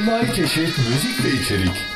Envai çeşit müzik ve içerik.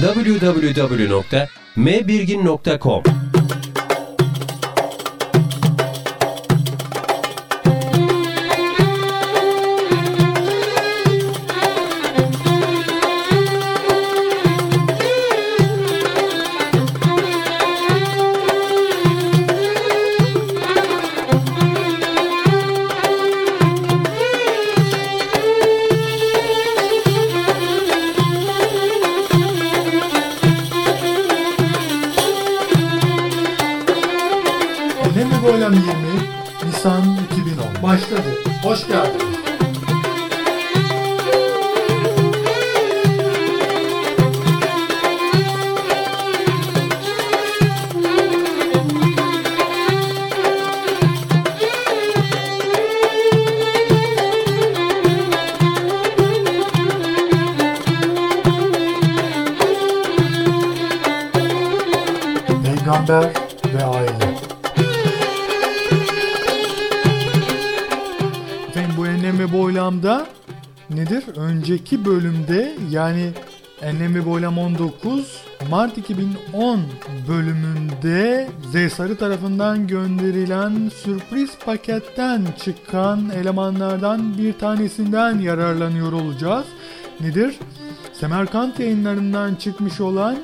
www.mbirgin.com Golem 20 Nisan 2010 başladı. Hoş geldiniz. Peygamber Önceki bölümde yani enlem ve boylam 19 Mart 2010 bölümünde Z Sarı tarafından gönderilen sürpriz paketten çıkan elemanlardan bir tanesinden yararlanıyor olacağız. Nedir? Semerkant yayınlarından çıkmış olan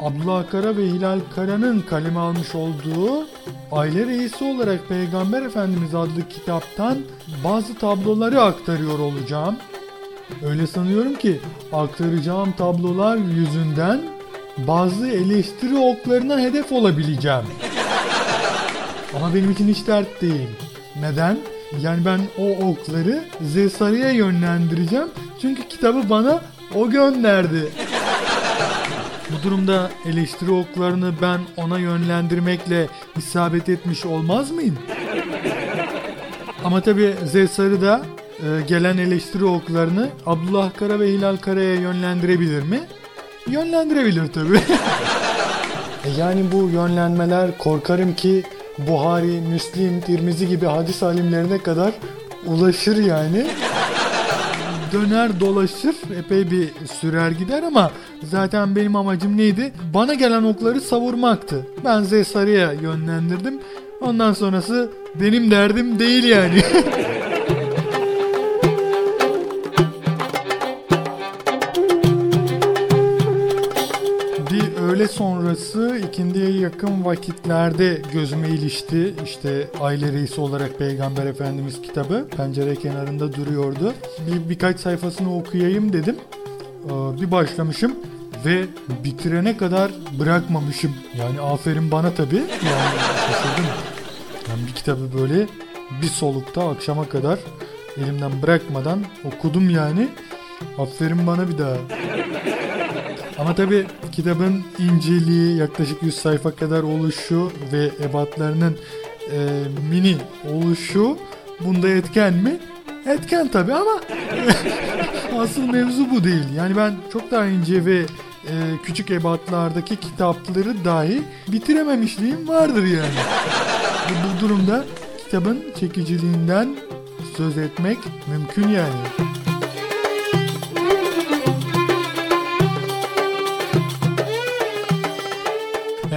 Abdullah Kara ve Hilal Kara'nın kaleme almış olduğu Aile Reisi olarak Peygamber Efendimiz adlı kitaptan bazı tabloları aktarıyor olacağım. Öyle sanıyorum ki aktaracağım tablolar yüzünden bazı eleştiri oklarına hedef olabileceğim. Ama benim için hiç dert değil. Neden? Yani ben o okları Z Sarı'ya yönlendireceğim. Çünkü kitabı bana o gönderdi. Bu durumda eleştiri oklarını ben ona yönlendirmekle isabet etmiş olmaz mıyım? Ama tabi Z Sarı da gelen eleştiri oklarını Abdullah Kara ve Hilal Kara'ya yönlendirebilir mi? Yönlendirebilir tabi. yani bu yönlenmeler korkarım ki Buhari, Müslim, Tirmizi gibi hadis alimlerine kadar ulaşır yani döner dolaşır epey bir sürer gider ama zaten benim amacım neydi? Bana gelen okları savurmaktı. Ben Z Sarı'ya yönlendirdim. Ondan sonrası benim derdim değil yani. sonrası ikindiye yakın vakitlerde gözüme ilişti. İşte aile reisi olarak Peygamber Efendimiz kitabı pencere kenarında duruyordu. Bir birkaç sayfasını okuyayım dedim. Ee, Bir başlamışım ve bitirene kadar bırakmamışım. Yani aferin bana tabi. Yani şaşırdım. Ben bir kitabı böyle bir solukta akşama kadar elimden bırakmadan okudum yani. Aferin bana bir daha. Ama tabi kitabın inceliği yaklaşık 100 sayfa kadar oluşu ve ebatlarının e, mini oluşu bunda etken mi? Etken tabi ama asıl mevzu bu değil. Yani ben çok daha ince ve e, küçük ebatlardaki kitapları dahi bitirememişliğim vardır yani. Bu, durumda kitabın çekiciliğinden söz etmek mümkün yani.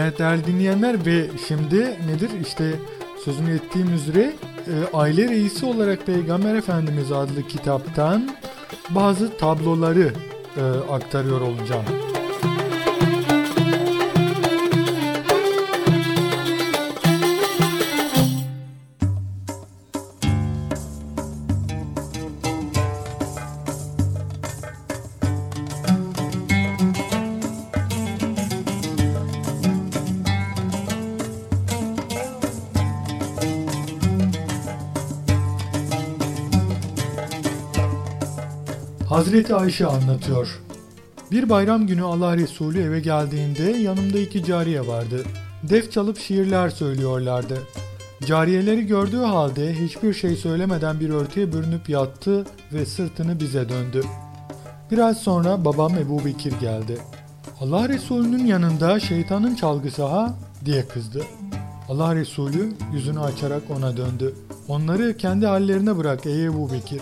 Evet değerli dinleyenler ve şimdi nedir işte sözünü ettiğim üzere e, aile reisi olarak Peygamber Efendimiz adlı kitaptan bazı tabloları e, aktarıyor olacağım. Hazreti Ayşe anlatıyor. Bir bayram günü Allah Resulü eve geldiğinde yanımda iki cariye vardı. Def çalıp şiirler söylüyorlardı. Cariyeleri gördüğü halde hiçbir şey söylemeden bir örtüye bürünüp yattı ve sırtını bize döndü. Biraz sonra babam Ebu Bekir geldi. Allah Resulü'nün yanında şeytanın çalgısı ha diye kızdı. Allah Resulü yüzünü açarak ona döndü. Onları kendi hallerine bırak ey Ebu Bekir.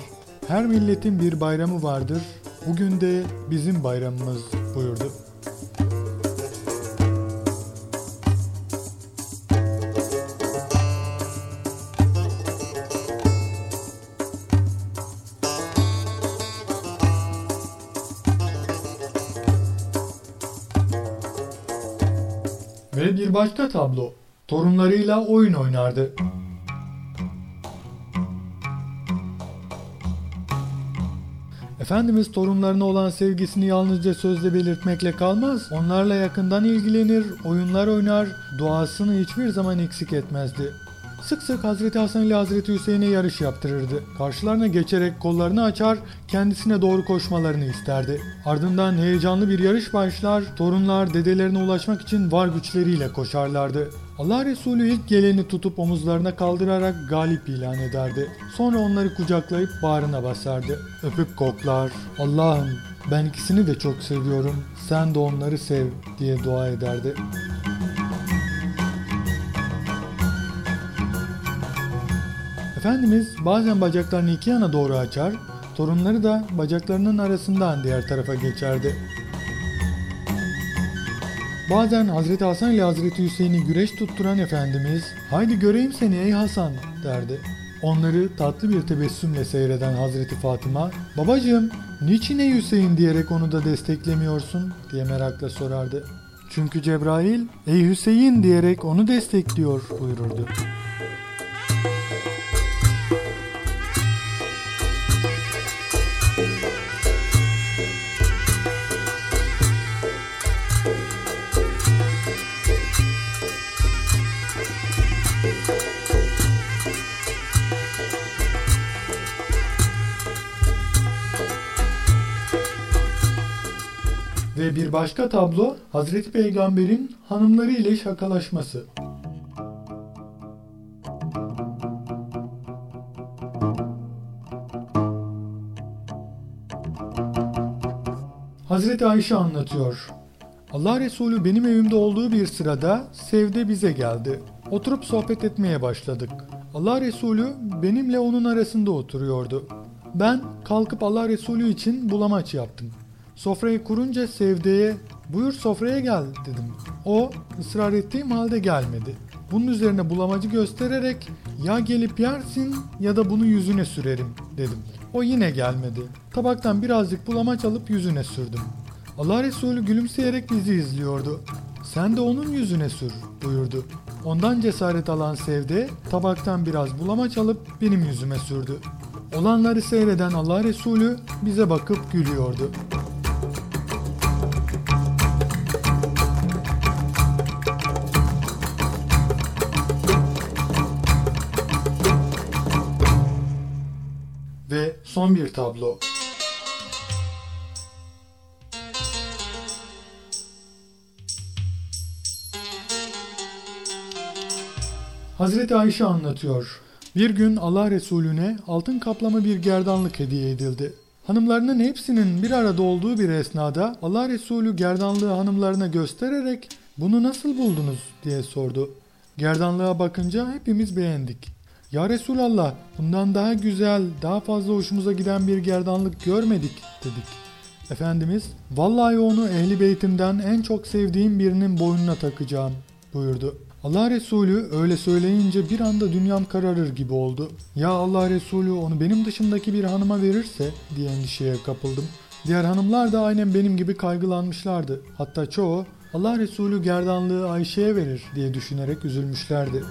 Her milletin bir bayramı vardır. Bugün de bizim bayramımız buyurdu. Ve bir başka tablo. Torunlarıyla oyun oynardı. Efendimiz torunlarına olan sevgisini yalnızca sözle belirtmekle kalmaz. Onlarla yakından ilgilenir, oyunlar oynar, duasını hiçbir zaman eksik etmezdi. Sık sık Hazreti Hasan ile Hazreti Hüseyin'e yarış yaptırırdı. Karşılarına geçerek kollarını açar, kendisine doğru koşmalarını isterdi. Ardından heyecanlı bir yarış başlar, torunlar dedelerine ulaşmak için var güçleriyle koşarlardı. Allah Resulü ilk geleni tutup omuzlarına kaldırarak galip ilan ederdi. Sonra onları kucaklayıp bağrına basardı. Öpüp koklar. Allah'ım ben ikisini de çok seviyorum. Sen de onları sev diye dua ederdi. Efendimiz bazen bacaklarını iki yana doğru açar, torunları da bacaklarının arasından diğer tarafa geçerdi. Bazen Hazreti Hasan ile Hazreti Hüseyin'i güreş tutturan Efendimiz, haydi göreyim seni ey Hasan derdi. Onları tatlı bir tebessümle seyreden Hazreti Fatıma, babacığım niçin ey Hüseyin diyerek onu da desteklemiyorsun diye merakla sorardı. Çünkü Cebrail, ey Hüseyin diyerek onu destekliyor buyururdu. Bir başka tablo Hazreti Peygamber'in hanımları ile şakalaşması. Hazreti Ayşe anlatıyor. Allah Resulü benim evimde olduğu bir sırada Sevde bize geldi. Oturup sohbet etmeye başladık. Allah Resulü benimle onun arasında oturuyordu. Ben kalkıp Allah Resulü için bulamaç yaptım. Sofrayı kurunca Sevde'ye buyur sofraya gel dedim. O ısrar ettiğim halde gelmedi. Bunun üzerine bulamacı göstererek ya gelip yersin ya da bunu yüzüne sürerim dedim. O yine gelmedi. Tabaktan birazcık bulamaç alıp yüzüne sürdüm. Allah Resulü gülümseyerek bizi izliyordu. Sen de onun yüzüne sür buyurdu. Ondan cesaret alan Sevde tabaktan biraz bulamaç alıp benim yüzüme sürdü. Olanları seyreden Allah Resulü bize bakıp gülüyordu. Son bir tablo. Hazreti Ayşe anlatıyor. Bir gün Allah Resulüne altın kaplama bir gerdanlık hediye edildi. Hanımlarının hepsinin bir arada olduğu bir esnada Allah Resulü gerdanlığı hanımlarına göstererek bunu nasıl buldunuz diye sordu. Gerdanlığa bakınca hepimiz beğendik. Ya Resulallah bundan daha güzel, daha fazla hoşumuza giden bir gerdanlık görmedik dedik. Efendimiz vallahi onu ehli beytimden en çok sevdiğim birinin boynuna takacağım buyurdu. Allah Resulü öyle söyleyince bir anda dünyam kararır gibi oldu. Ya Allah Resulü onu benim dışındaki bir hanıma verirse diye endişeye kapıldım. Diğer hanımlar da aynen benim gibi kaygılanmışlardı. Hatta çoğu Allah Resulü gerdanlığı Ayşe'ye verir diye düşünerek üzülmüşlerdi.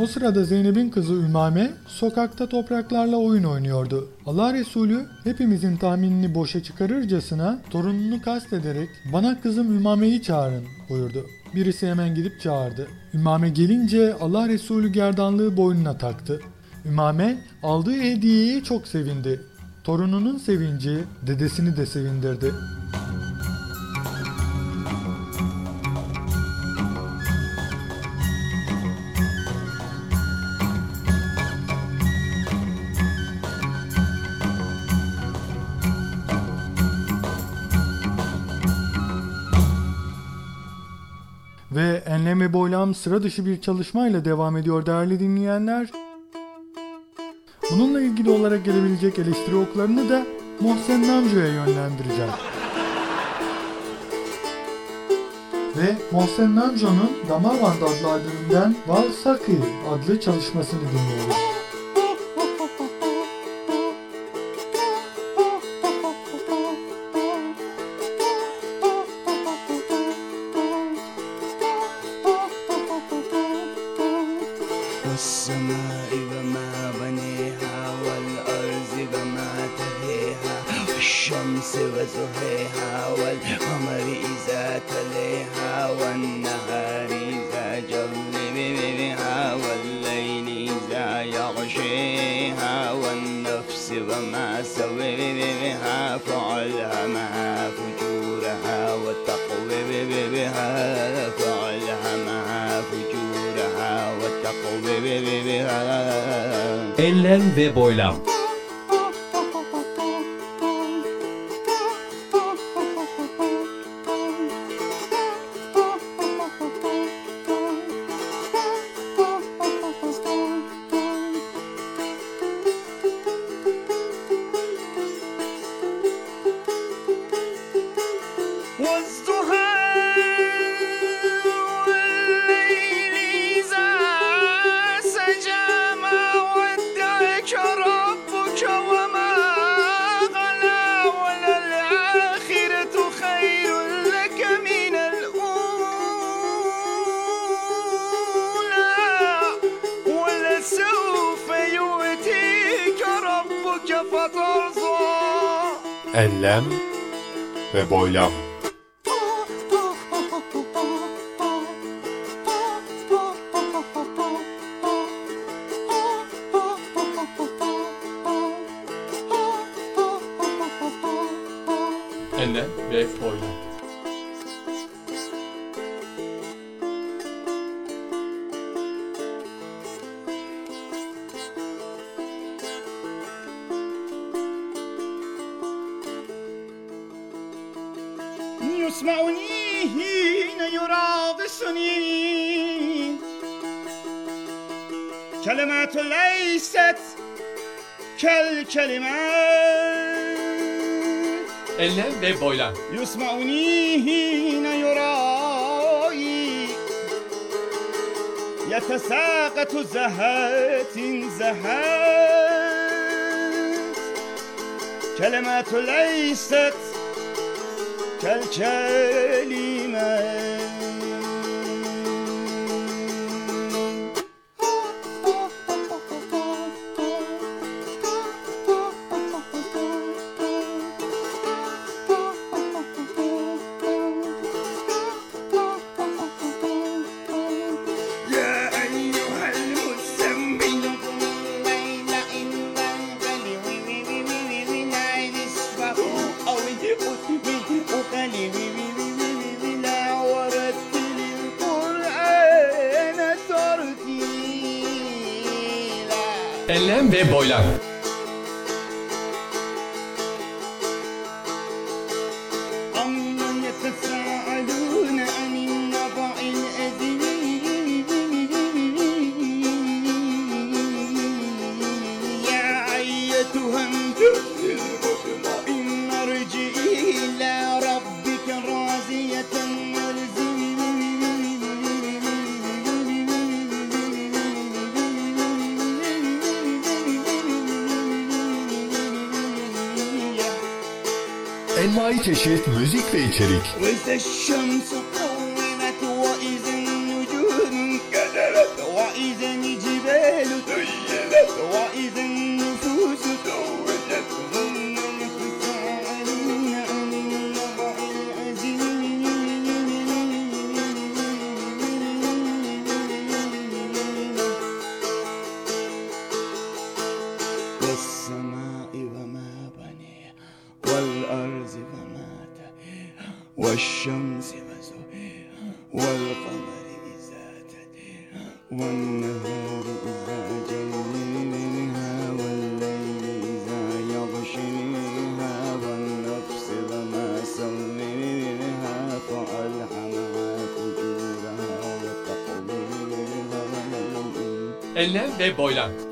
O sırada Zeynep'in kızı Ümame sokakta topraklarla oyun oynuyordu. Allah Resulü hepimizin tahminini boşa çıkarırcasına torununu kastederek bana kızım Ümame'yi çağırın buyurdu. Birisi hemen gidip çağırdı. Ümame gelince Allah Resulü gerdanlığı boynuna taktı. Ümame aldığı hediyeye çok sevindi. Torununun sevinci dedesini de sevindirdi. Ve enlem ve boylam sıra dışı bir çalışmayla devam ediyor değerli dinleyenler. Bununla ilgili olarak gelebilecek eleştiri oklarını da Mohsen Namjo'ya yönlendireceğim. Ve Mohsen Namjo'nun Damavand adlı albümünden Valsaki adlı çalışmasını dinliyoruz. وما بنيها والأرض وما تهيها والشمس وزهيها والقمر إذا تليها والنهار إذا جلبها والليل إذا يغشيها والنفس وما سويها فعلهمها فجورها Enlem ve boylam. boylam. and then wave oil. كالكلمات Enlem ve boylam. يسمعني حين يرائي يتساقط زهات زهات كلمات ليست كالكلمات Enlem ve boylam. Envai çeşit müzik ve içerik. Enlem ve boylam.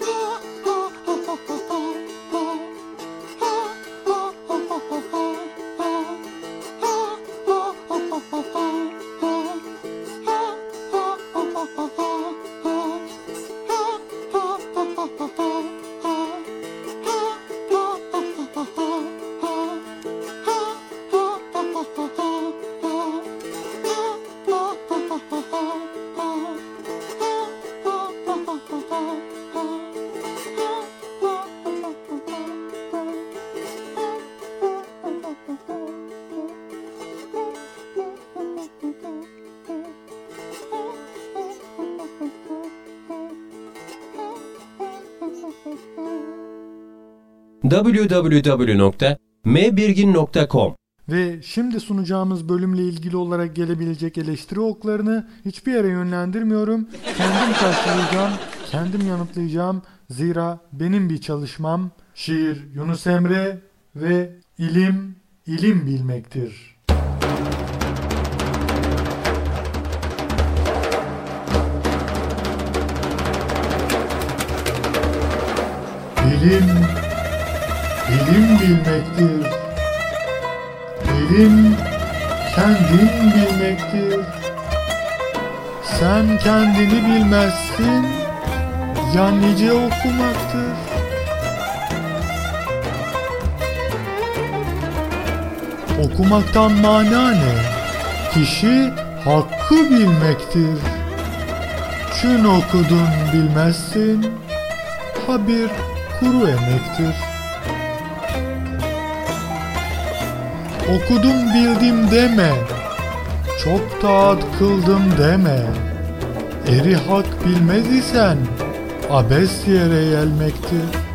www.mbirgin.com Ve şimdi sunacağımız bölümle ilgili olarak gelebilecek eleştiri oklarını hiçbir yere yönlendirmiyorum. Kendim karşılayacağım, kendim yanıtlayacağım. Zira benim bir çalışmam şiir Yunus Emre ve ilim ilim bilmektir. İlim ilim bilmektir. İlim kendin bilmektir. Sen kendini bilmezsin, ya okumaktır. Okumaktan mana ne? Kişi hakkı bilmektir. Çün okudun bilmezsin, ha bir kuru emektir. Okudum bildim deme, çok taat kıldım deme. Eri hak bilmez isen, abes yere gelmektir.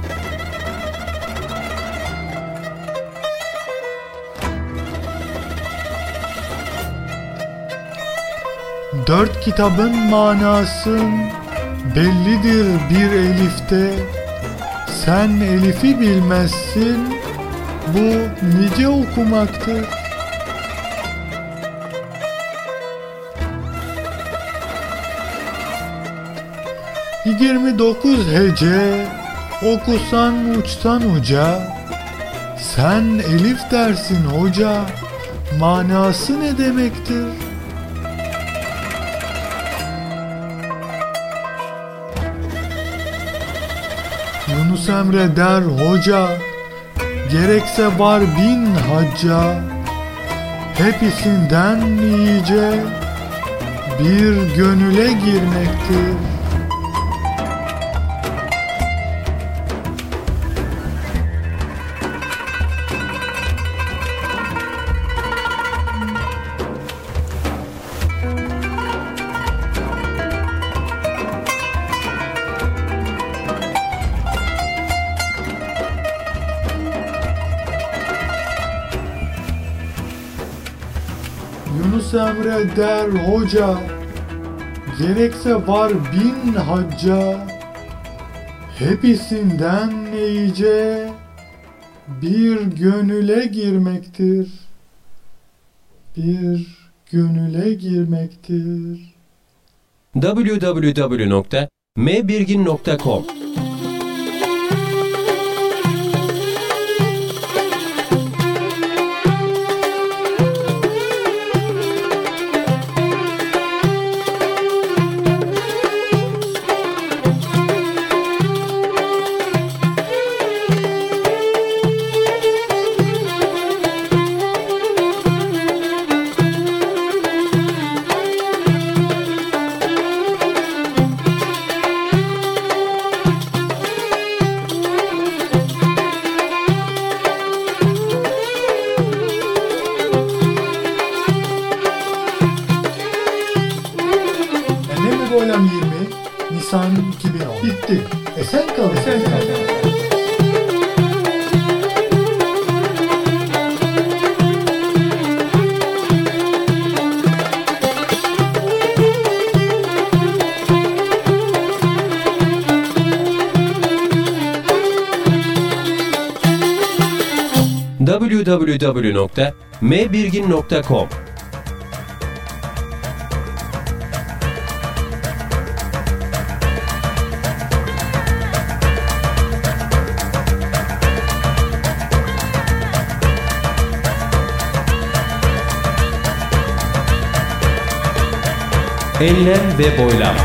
Dört kitabın manasın bellidir bir elifte. Sen elifi bilmezsin, bu nice okumaktır. Yirmi dokuz hece okusan uçsan uca Sen elif dersin hoca manası ne demektir? Yunus Emre der hoca Gerekse var bin hacca. Hepsinden iyice Bir gönüle girmektir Yunus Emre der hoca Gerekse var bin hacca. Hepsinden iyice Bir gönüle girmektir. Bir gönüle girmektir. Www.mbirgin.com www.mbirgin.com Enlem ve boylam.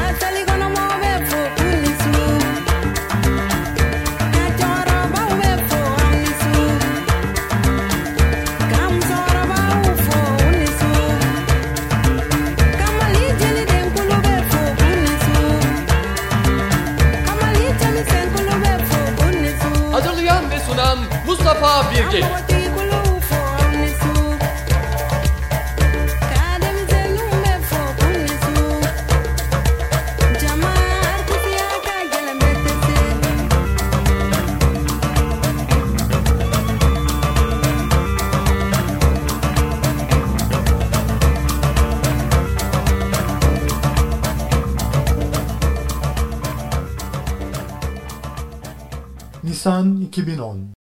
Nisan 2010